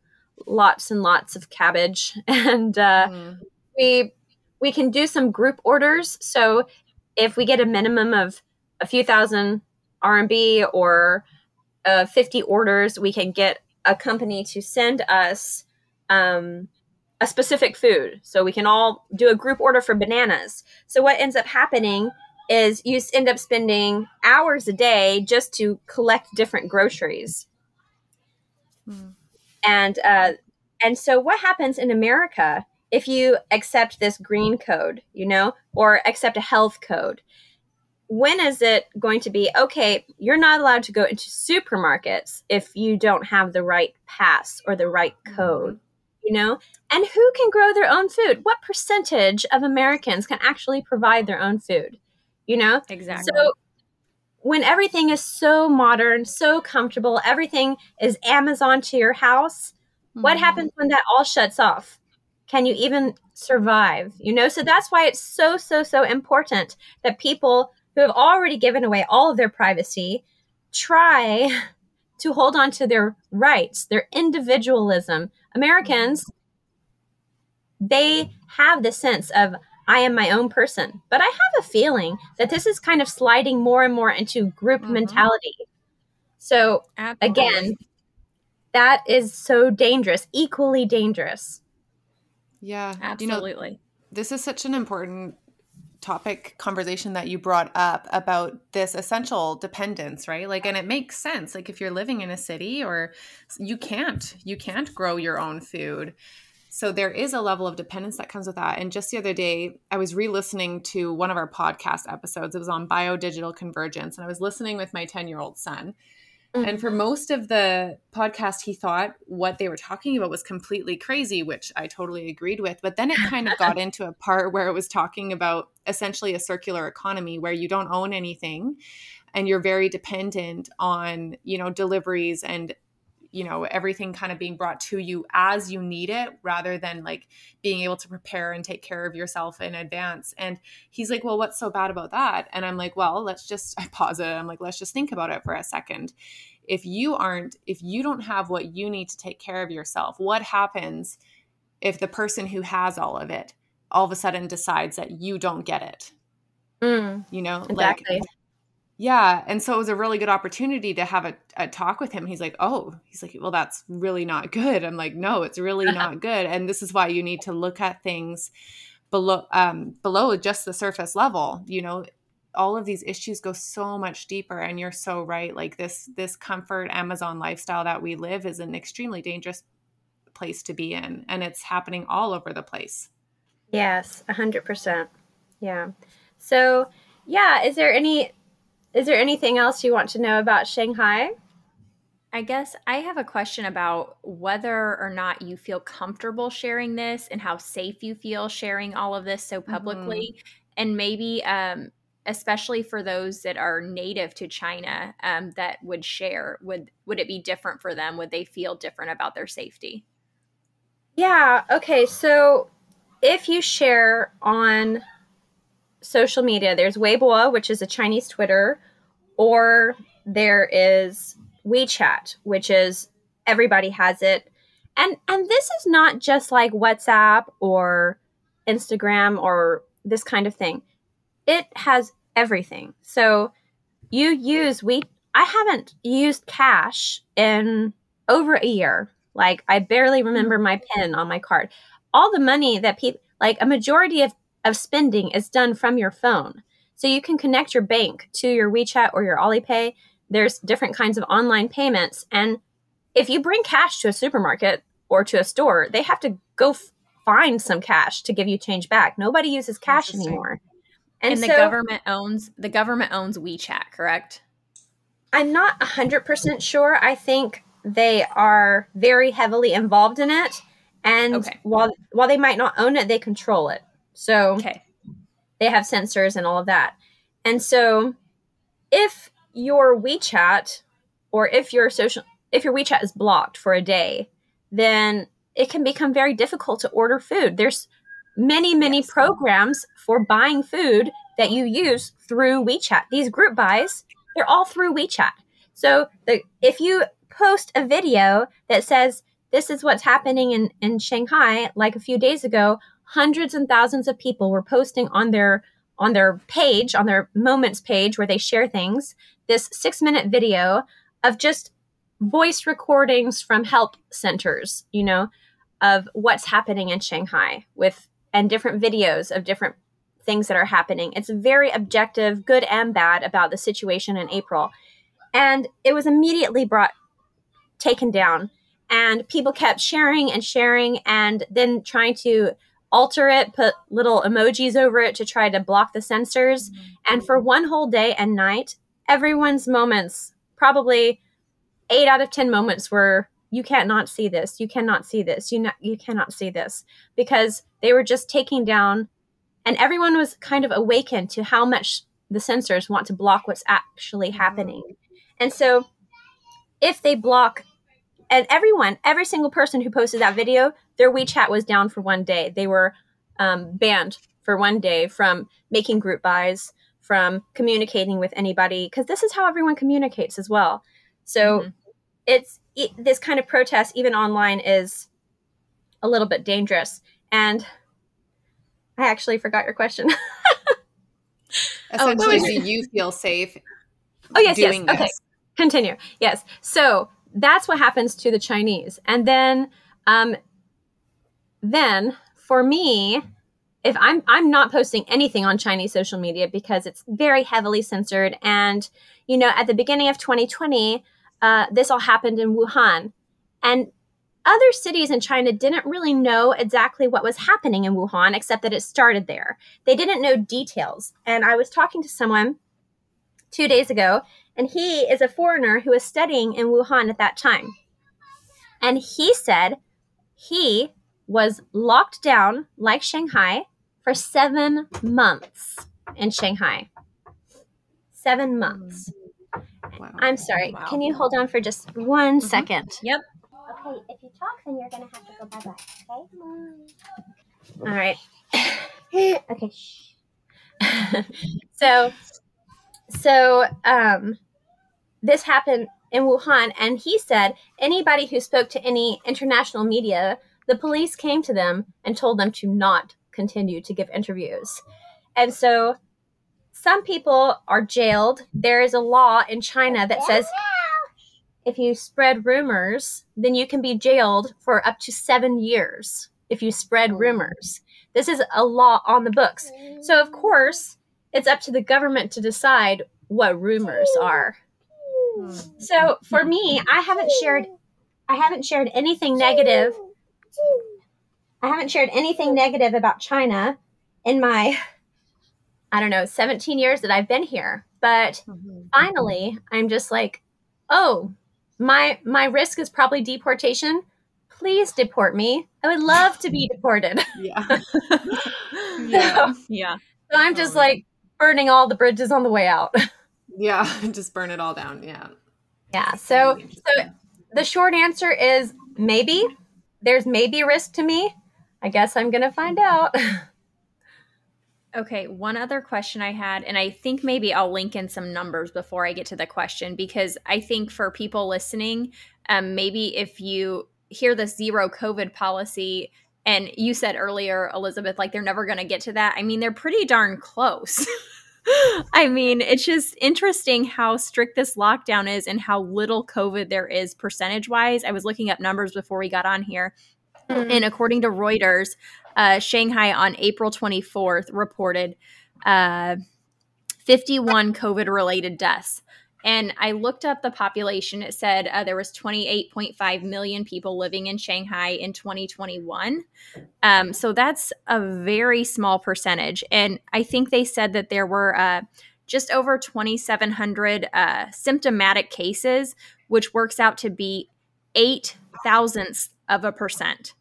lots and lots of cabbage. <laughs> And uh, mm. we we can do some group orders. So if we get a minimum of a few thousand RMB or uh, 50 orders we can get a company to send us um, a specific food. So we can all do a group order for bananas. So what ends up happening is you end up spending hours a day just to collect different groceries. Hmm. And uh, and so what happens in America if you accept this green code, you know, or accept a health code? When is it going to be okay? You're not allowed to go into supermarkets if you don't have the right pass or the right code. Mm-hmm you know? And who can grow their own food? What percentage of Americans can actually provide their own food? You know? Exactly. So when everything is so modern, so comfortable, everything is Amazon to your house, mm-hmm. what happens when that all shuts off? Can you even survive? You know, so that's why it's so, so, so important that people who have already given away all of their privacy try <laughs> to hold on to their rights, their individualism. Americans, they have the sense of I am my own person. But I have a feeling that this is kind of sliding more and more into group mm-hmm. mentality. So, Absolutely. again, that is so dangerous, equally dangerous. Yeah. Absolutely. You know, this is such an important topic conversation that you brought up about this essential dependence right like and it makes sense like if you're living in a city or you can't you can't grow your own food so there is a level of dependence that comes with that. And just the other day i was re-listening to one of our podcast episodes. It was on biodigital convergence and i was listening with my 10 year old son mm. and for most of the podcast, he thought what they were talking about was completely crazy, which I totally agreed with. But then it kind of got <laughs> into a part where it was talking about essentially a circular economy where you don't own anything and you're very dependent on, you know, deliveries and you know everything kind of being brought to you as you need it rather than like being able to prepare and take care of yourself in advance. And he's like well what's so bad about that? And i'm like well let's just <laughs> i pause it. I'm like let's just think about it for a second. If you aren't if you don't have what you need to take care of yourself what happens if the person who has all of it all of a sudden decides that you don't get it? Mm, you know exactly. like yeah. And so it was a really good opportunity to have a, a, talk with him. He's like, oh, he's like, well, that's really not good. I'm like, no, it's really <laughs> not good. And this is why you need to look at things below um, below just the surface level. You know, all of these issues go so much deeper. And you're so right. Like this this comfort Amazon lifestyle that we live is an extremely dangerous place to be in. And it's happening all over the place. Yes, a hundred percent. Yeah. So yeah, is there any is there anything else you want to know about Shanghai? I guess I have a question about whether or not you feel comfortable sharing this and how safe you feel sharing all of this so publicly. Mm-hmm. And maybe, um, especially for those that are native to China um, that would share, would, would it be different for them? Would they feel different about their safety? Yeah. Okay. So if you share on social media, there's Weibo, which is a Chinese Twitter, or there is WeChat, which is everybody has it. And and this is not just like WhatsApp or Instagram or this kind of thing. It has everything. So you use we I haven't used cash in over a year. Like I barely remember my PIN on my card. All the money that people like a majority of, of spending is done from your phone. So you can connect your bank to your WeChat or your Alipay. There's different kinds of online payments. And if you bring cash to a supermarket or to a store, they have to go f- find some cash to give you change back. Nobody uses cash anymore. And, and the so, government owns the government owns WeChat, correct? I'm not 100% sure. I think they are very heavily involved in it and okay. while while they might not own it, they control it. So okay. They have censors and all of that. And so if your WeChat or if your social if your WeChat is blocked for a day, then it can become very difficult to order food. There's many, many yes. programs for buying food that you use through WeChat. These group buys, they're all through WeChat. So the, if you post a video that says, this is what's happening in, in Shanghai, like a few days ago, hundreds and thousands of people were posting on their on their page, on their moments page where they share things, this 6-minute video of just voice recordings from help centers, you know, of what's happening in Shanghai with and different videos of different things that are happening. It's very objective, good and bad about the situation in April. And it was immediately brought taken down and people kept sharing and sharing and then trying to alter it, put little emojis over it to try to block the censors. Mm-hmm. And for one whole day and night, everyone's moments, probably eight out of 10 moments were, you can't see this. You cannot see this. You, not, you cannot see this because they were just taking down and everyone was kind of awakened to how much the censors want to block what's actually happening. And so if they block and everyone, every single person who posted that video, their WeChat was down for one day. They were um, banned for one day from making group buys, from communicating with anybody, because this is how everyone communicates as well. So mm-hmm. it's it, this kind of protest, even online, is a little bit dangerous. And I actually forgot your question. <laughs> Essentially, oh, do you feel safe? Oh yes, yes. This? Okay, continue. Yes. So that's what happens to the Chinese. And then, um, then for me, if I'm I'm not posting anything on Chinese social media because it's very heavily censored. And you know, at the beginning of 2020, uh, this all happened in Wuhan, and other cities in China didn't really know exactly what was happening in Wuhan, except that it started there. They didn't know details. And I was talking to someone two days ago, and he is a foreigner who was studying in Wuhan at that time. And he said he was locked down like Shanghai for seven months in Shanghai. Seven months. Wow. I'm sorry. Wow. Can you hold on for just one mm-hmm. second? Yep. Okay, if you talk, then you're gonna have to go bye bye. Okay. All right. <coughs> okay. <laughs> so, so um, this happened in Wuhan, and he said anybody who spoke to any international media, the police came to them and told them to not continue to give interviews. And so some people are jailed. There is a law in China that says if you spread rumors, then you can be jailed for up to seven years if you spread rumors. This is a law on the books. So, of course, it's up to the government to decide what rumors are. So, for me, I haven't shared I haven't shared anything negative I haven't shared anything negative about China in my, I don't know, 17 years that I've been here. But mm-hmm. finally, I'm just like, oh, my my risk is probably deportation. Please deport me. I would love to be deported. <laughs> Yeah. <laughs> yeah. So, yeah. So I'm just like burning all the bridges on the way out. <laughs> yeah, just burn it all down. Yeah. Yeah. So so the short answer is maybe there's maybe risk to me I guess I'm going to find out. <laughs> okay, one other question I had, and I think maybe I'll link in some numbers before I get to the question because I think for people listening, um, maybe if you hear the zero COVID policy, and you said earlier, Elizabeth, like they're never going to get to that. I mean, they're pretty darn close. <laughs> I mean, it's just interesting how strict this lockdown is and how little COVID there is percentage wise. I was looking up numbers before we got on here. Mm-hmm. And according to Reuters, uh, Shanghai on April 24th reported uh, 51 COVID related deaths. And I looked up the population. It said uh, there was 28.5 million people living in Shanghai in 2021. Um, so that's a very small percentage. And I think they said that there were uh, just over 2,700 uh, symptomatic cases, which works out to be eight thousandths of a percent.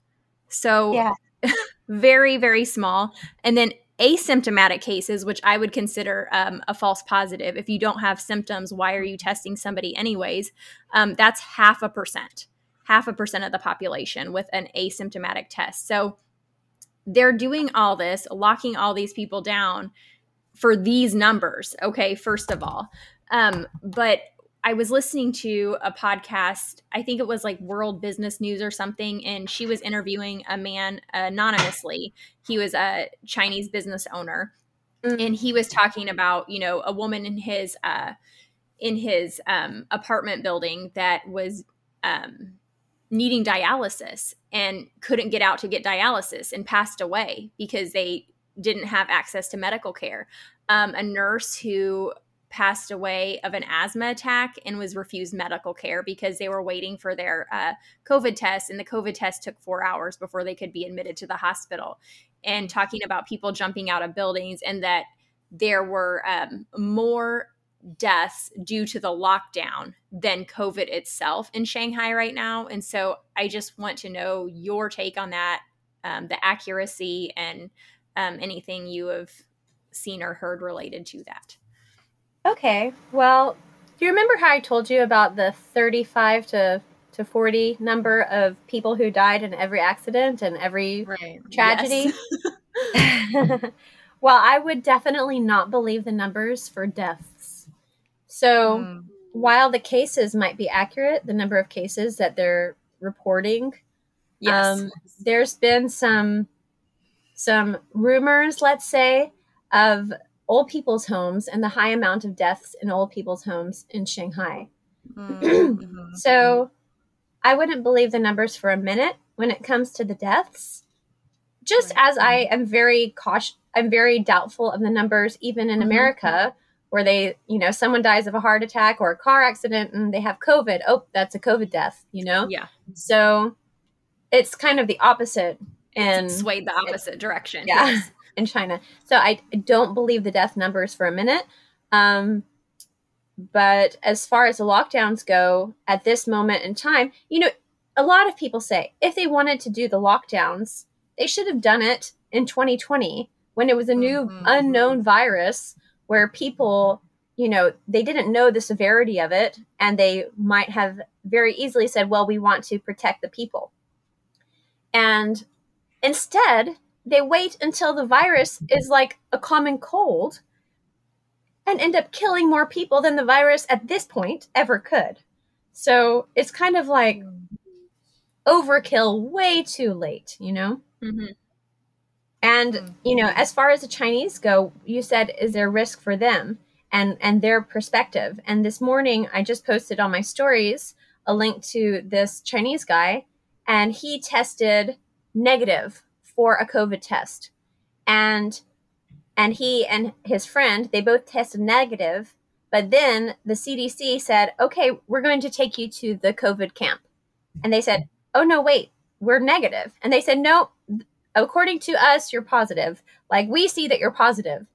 So yeah. <laughs> very, very small. And then asymptomatic cases, which I would consider um, a false positive. If you don't have symptoms, why are you testing somebody anyways? Um, that's half a percent, half a percent of the population with an asymptomatic test. So they're doing all this, locking all these people down for these numbers. Okay, first of all. Um, but I was listening to a podcast, I think it was like World Business News or something, and she was interviewing a man anonymously. He was a Chinese business owner, mm-hmm. and he was talking about, you know, a woman in his uh in his um apartment building that was um needing dialysis and couldn't get out to get dialysis and passed away because they didn't have access to medical care. Um, a nurse who passed away of an asthma attack and was refused medical care because they were waiting for their uh, COVID test, and the COVID test took four hours before they could be admitted to the hospital. And talking about people jumping out of buildings, and that there were um, more deaths due to the lockdown than COVID itself in Shanghai right now. And so I just want to know your take on that, um, the accuracy, and um, anything you have seen or heard related to that. Okay. Well, do you remember how I told you about the 35 to to 40 number of people who died in every accident and every right. tragedy? Yes. <laughs> <laughs> well, I would definitely not believe the numbers for deaths. So, mm. while the cases might be accurate, the number of cases that they're reporting, yes. Um, there's been some some rumors, let's say, of old people's homes and the high amount of deaths in old people's homes in Shanghai. Mm-hmm. so I wouldn't believe the numbers for a minute when it comes to the deaths. just Right. as I am very cautious, I'm very doubtful of the numbers, even in Mhm. America, where they, you know, someone dies of a heart attack or a car accident and they have COVID. Oh, that's a COVID death, you know? Yeah. So it's kind of the opposite and swayed the opposite direction. Yeah. Yes. In China. So I don't believe the death numbers for a minute. Um, but as far as the lockdowns go at this moment in time, you know, a lot of people say if they wanted to do the lockdowns, they should have done it in 2020 when it was a new Mhm. unknown virus where people, you know, they didn't know the severity of it and they might have very easily said, well, we want to protect the people. And instead, they wait until the virus is like a common cold and end up killing more people than the virus at this point ever could. So it's kind of like overkill way too late, you know? Mhm. And you know, as far as the Chinese go, you said is there risk for them and and their perspective. And this morning I just posted on my stories a link to this Chinese guy and he tested negative for a COVID test. And and he and his friend, they both tested negative, but then the CDC said, "Okay, we're going to take you to the COVID camp." And they said, "Oh no, wait, we're negative." And they said, "No, according to us, you're positive. Like we see that you're positive."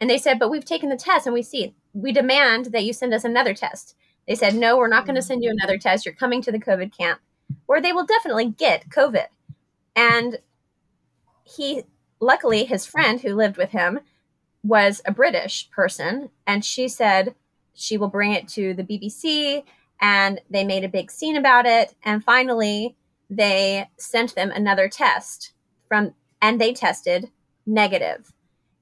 And they said, "But we've taken the test and we see. We demand that you send us another test." They said, "No, we're not going to mm. send you another test. You're coming to the COVID camp where they will definitely get COVID." And he luckily his friend who lived with him was a British person and she said she will bring it to the BBC and they made a big scene about it and finally they sent them another test from and they tested negative.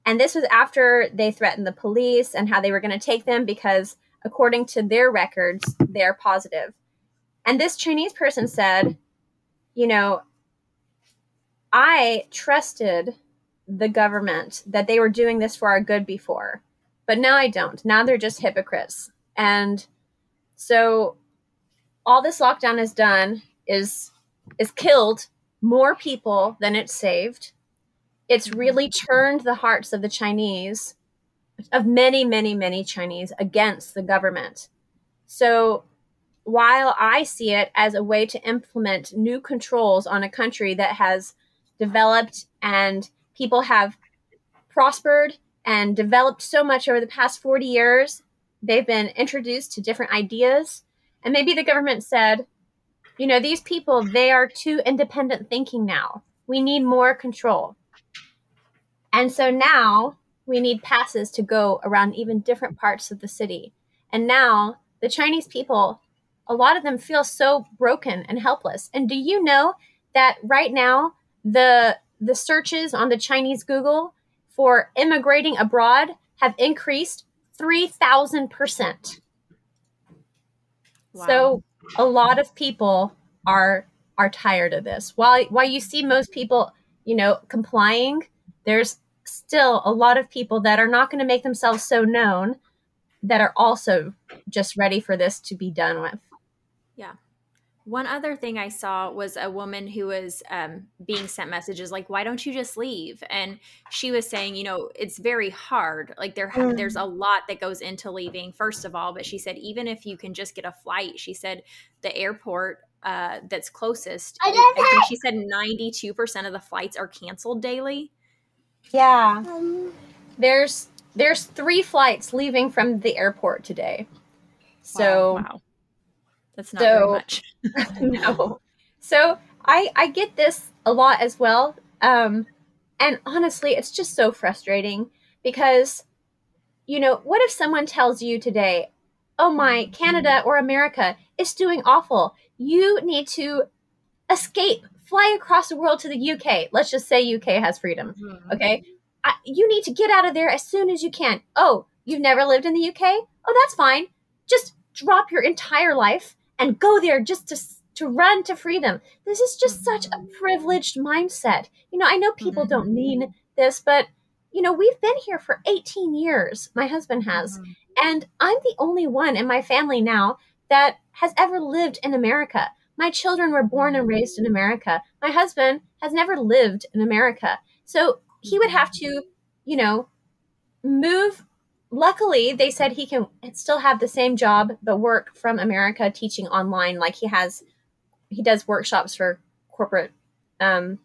And this was after they threatened the police and how they were going to take them because according to their records they're positive. And this Chinese person said, you know, I trusted the government that they were doing this for our good before, but now I don't. Now they're just hypocrites. And so all this lockdown has done is is killed more people than it saved. It's mm-hmm. really turned the hearts of the Chinese, of many, many, many Chinese against the government. So while I see it as a way to implement new controls on a country that has developed and people have prospered and developed so much over the past 40 years. They've been introduced to different ideas. And maybe the government said, you know, these people, they are too independent thinking now. We need more control. And so now we need passes to go around even different parts of the city. And now the Chinese people, a lot of them feel so broken and helpless. And do you know that right now the the searches on the Chinese Google for immigrating abroad have increased 3000%. Wow. So a lot of people are are tired of this. While while you see most people, you know, complying, there's still a lot of people that are not going to make themselves so known that are also just ready for this to be done with. One other thing I saw was a woman who was um, being sent messages like, "Why don't you just leave?" And she was saying, you know, it's very hard. Like there, ha- Mm. there's a lot that goes into leaving. First of all, but she said even if you can just get a flight, she said the airport uh, that's closest. I, I think she said ninety two percent of the flights are canceled daily. Yeah. There's there's three flights leaving from the airport today. So wow, wow. That's not very so- much. <laughs> <laughs> no. So I I get this a lot as well. Um and honestly, it's just so frustrating because you know, what if someone tells you today, "Oh my, Canada or America is doing awful. You need to escape, fly across the world to the UK. Let's just say UK has freedom. Okay? I, you need to get out of there as soon as you can. Oh, you've never lived in the UK? Oh, that's fine. Just drop your entire life and go there just to to run to freedom. This is just such a mm-hmm. privileged mindset. You know, I know people Mhm. don't mean this, but you know, we've been here for 18 years. My husband has, mm-hmm. and I'm the only one in my family now that has ever lived in America. My children were born and mm-hmm. raised in America. My husband has never lived in America. So he would have to, you know, move. Luckily, they said he can still have the same job, but work from America teaching online. Like he has, he does workshops for corporate um,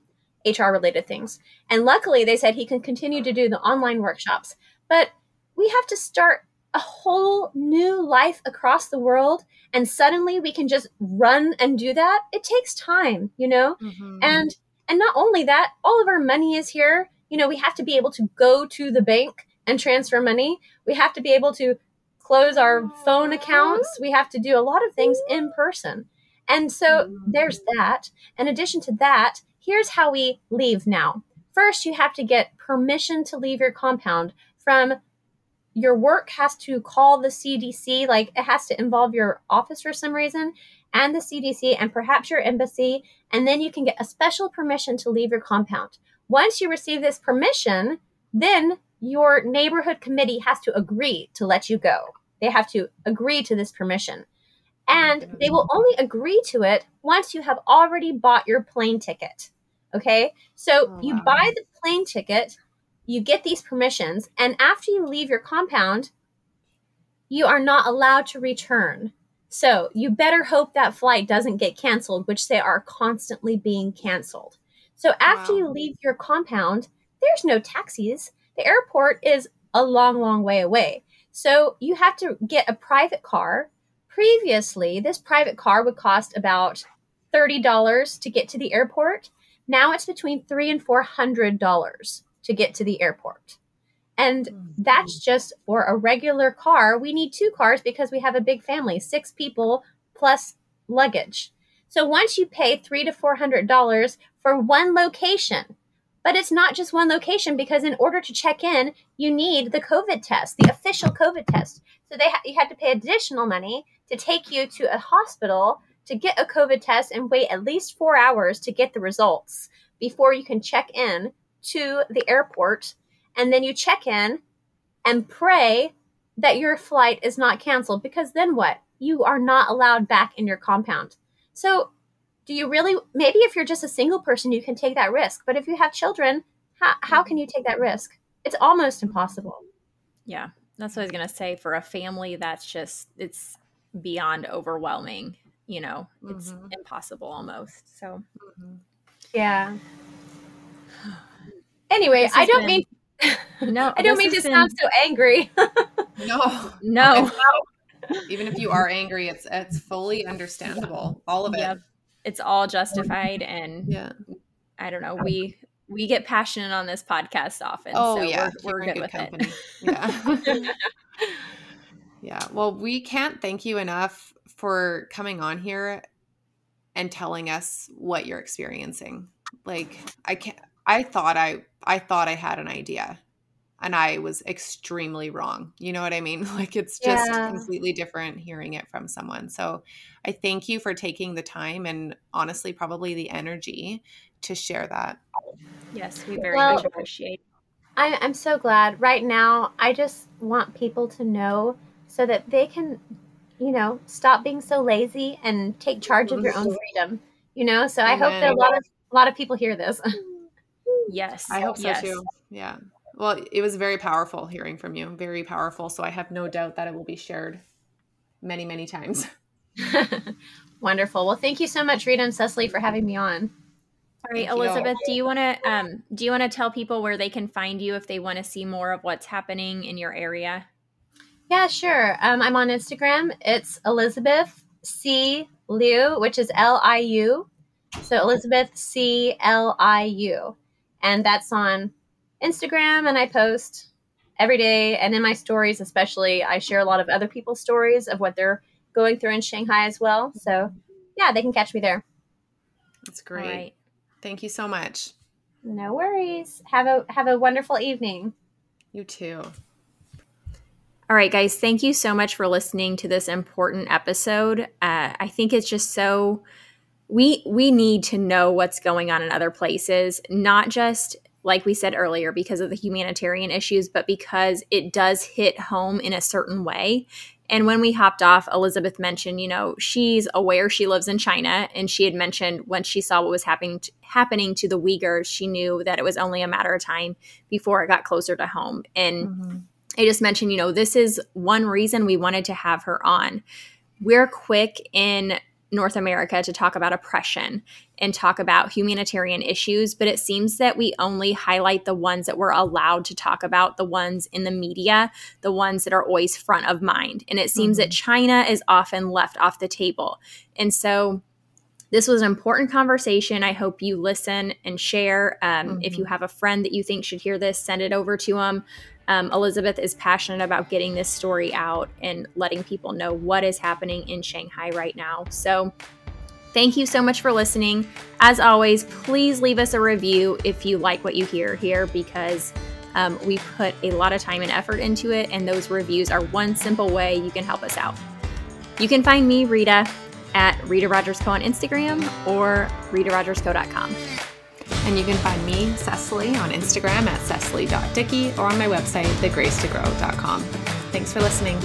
HR related things. And luckily, they said he can continue to do the online workshops. But we have to start a whole new life across the world and suddenly we can just run and do that it takes time you know mm-hmm. and and not only that all of our money is here you know we have to be able to go to the bank and transfer money we have to be able to close our phone accounts. We have to do a lot of things in person. And so mm-hmm. there's that. In addition to that here's how we leave now. First you have to get permission to leave your compound from your work has to call the CDC, like it has to involve your office for some reason, and the CDC, and perhaps your embassy, and then you can get a special permission to leave your compound. Once you receive this permission, then your neighborhood committee has to agree to let you go. They have to agree to this permission. And they will mm-hmm. only agree to it once you have already bought your plane ticket. Okay? So oh, you buy the plane ticket you get these permissions, and after you leave your compound, you are not allowed to return. So you better hope that flight doesn't get canceled, which they are constantly being canceled. So after wow. you leave your compound, there's no taxis. The airport is a long, long way away. So you have to get a private car. Previously, this private car would cost about $30 to get to the airport. Now it's between three and four hundred dollars to get to the airport. And mm-hmm. that's just for a regular car. We need two cars because we have a big family, six people plus luggage. So once you pay three to four hundred dollars for one location, but it's not just one location because in order to check in, you need the COVID test, the official COVID test. So they ha- you had to pay additional money to take you to a hospital to get a COVID test and wait at least four hours to get the results before you can check in to the airport and then you check in and pray that your flight is not canceled because then what? You are not allowed back in your compound. So, do you really, maybe if you're just a single person, you can take that risk. But if you have children, how, how can you take that risk? It's almost impossible. Yeah, that's what I was going to say. For a family, that's just, it's beyond overwhelming. You know, it's mm-hmm. impossible almost. So, mm-hmm. yeah. <sighs> Anyway, I don't been, mean <laughs> no, <laughs> I don't mean to been, sound so angry. <laughs> no, no. Even if you are angry, it's it's fully understandable. All of it. Yep. It's all justified, and yeah, I don't know. We we get passionate on this podcast often. Oh so yeah, we're, we're good, good, with company. it. Yeah. <laughs> yeah. Well, we can't thank you enough for coming on here and telling us what you're experiencing. Like I can't I thought I I thought I had an idea and I was extremely wrong. You know what I mean? <laughs> Like it's just yeah. completely different hearing it from someone. So I thank you for taking the time and honestly probably the energy to share that. Yes, we very well, much appreciate. I, I'm so glad. Right now, I just want people to know so that they can, you know, stop being so lazy and take charge of your own freedom. You know, so I hope that a lot of a lot of people hear this. <laughs> Yes. I hope so yes. too. Yeah. Well, it was very powerful hearing from you. Very powerful. So I have no doubt that it will be shared many, many times. <laughs> Wonderful. Well, thank you so much, Rita and Cecily, for having me on. All right, Elizabeth, do you want to um, do you want to tell people where they can find you if they want to see more of what's happening in your area? Yeah, sure. Um, I'm on Instagram. It's Elizabeth C Liu, which is L I U. So Elizabeth C L I U and that's on Instagram. And I post every day, and in my stories, especially, I share a lot of other people's stories of what they're going through in Shanghai as well. So, yeah, they can catch me there. That's great. Right. Thank you so much. No worries. Have a have a wonderful evening. You too. All right, guys, thank you so much for listening to this important episode. Uh, I think it's just so we we need to know what's going on in other places, not just like we said earlier because of the humanitarian issues, but because it does hit home in a certain way. And when we hopped off, Elizabeth mentioned, you know, she's aware she lives in China. And she had mentioned when she saw what was happening to, happening to the Uyghurs, she knew that it was only a matter of time before it got closer to home. And mm-hmm. I just mentioned, you know, this is one reason we wanted to have her on. We're quick in North America to talk about oppression and talk about humanitarian issues, but it seems that we only highlight the ones that we're allowed to talk about, the ones in the media, the ones that are always front of mind. And it seems mm-hmm. that China is often left off the table. And so this was an important conversation. I hope you listen and share. Um, mm-hmm. If you mm-hmm. have a friend that you think should hear this, send it over to them. Um, Elizabeth is passionate about getting this story out and letting people know what is happening in Shanghai right now. So, thank you so much for listening. As always, please leave us a review if you like what you hear here because um, we put a lot of time and effort into it, and those reviews are one simple way you can help us out. You can find me, Rita, at Rita Rogers Co on Instagram or RitaRogersCo.com. And you can find me, Cecily, on Instagram at cecily.dickey or on my website, thegracetogrow.com. Thanks for listening.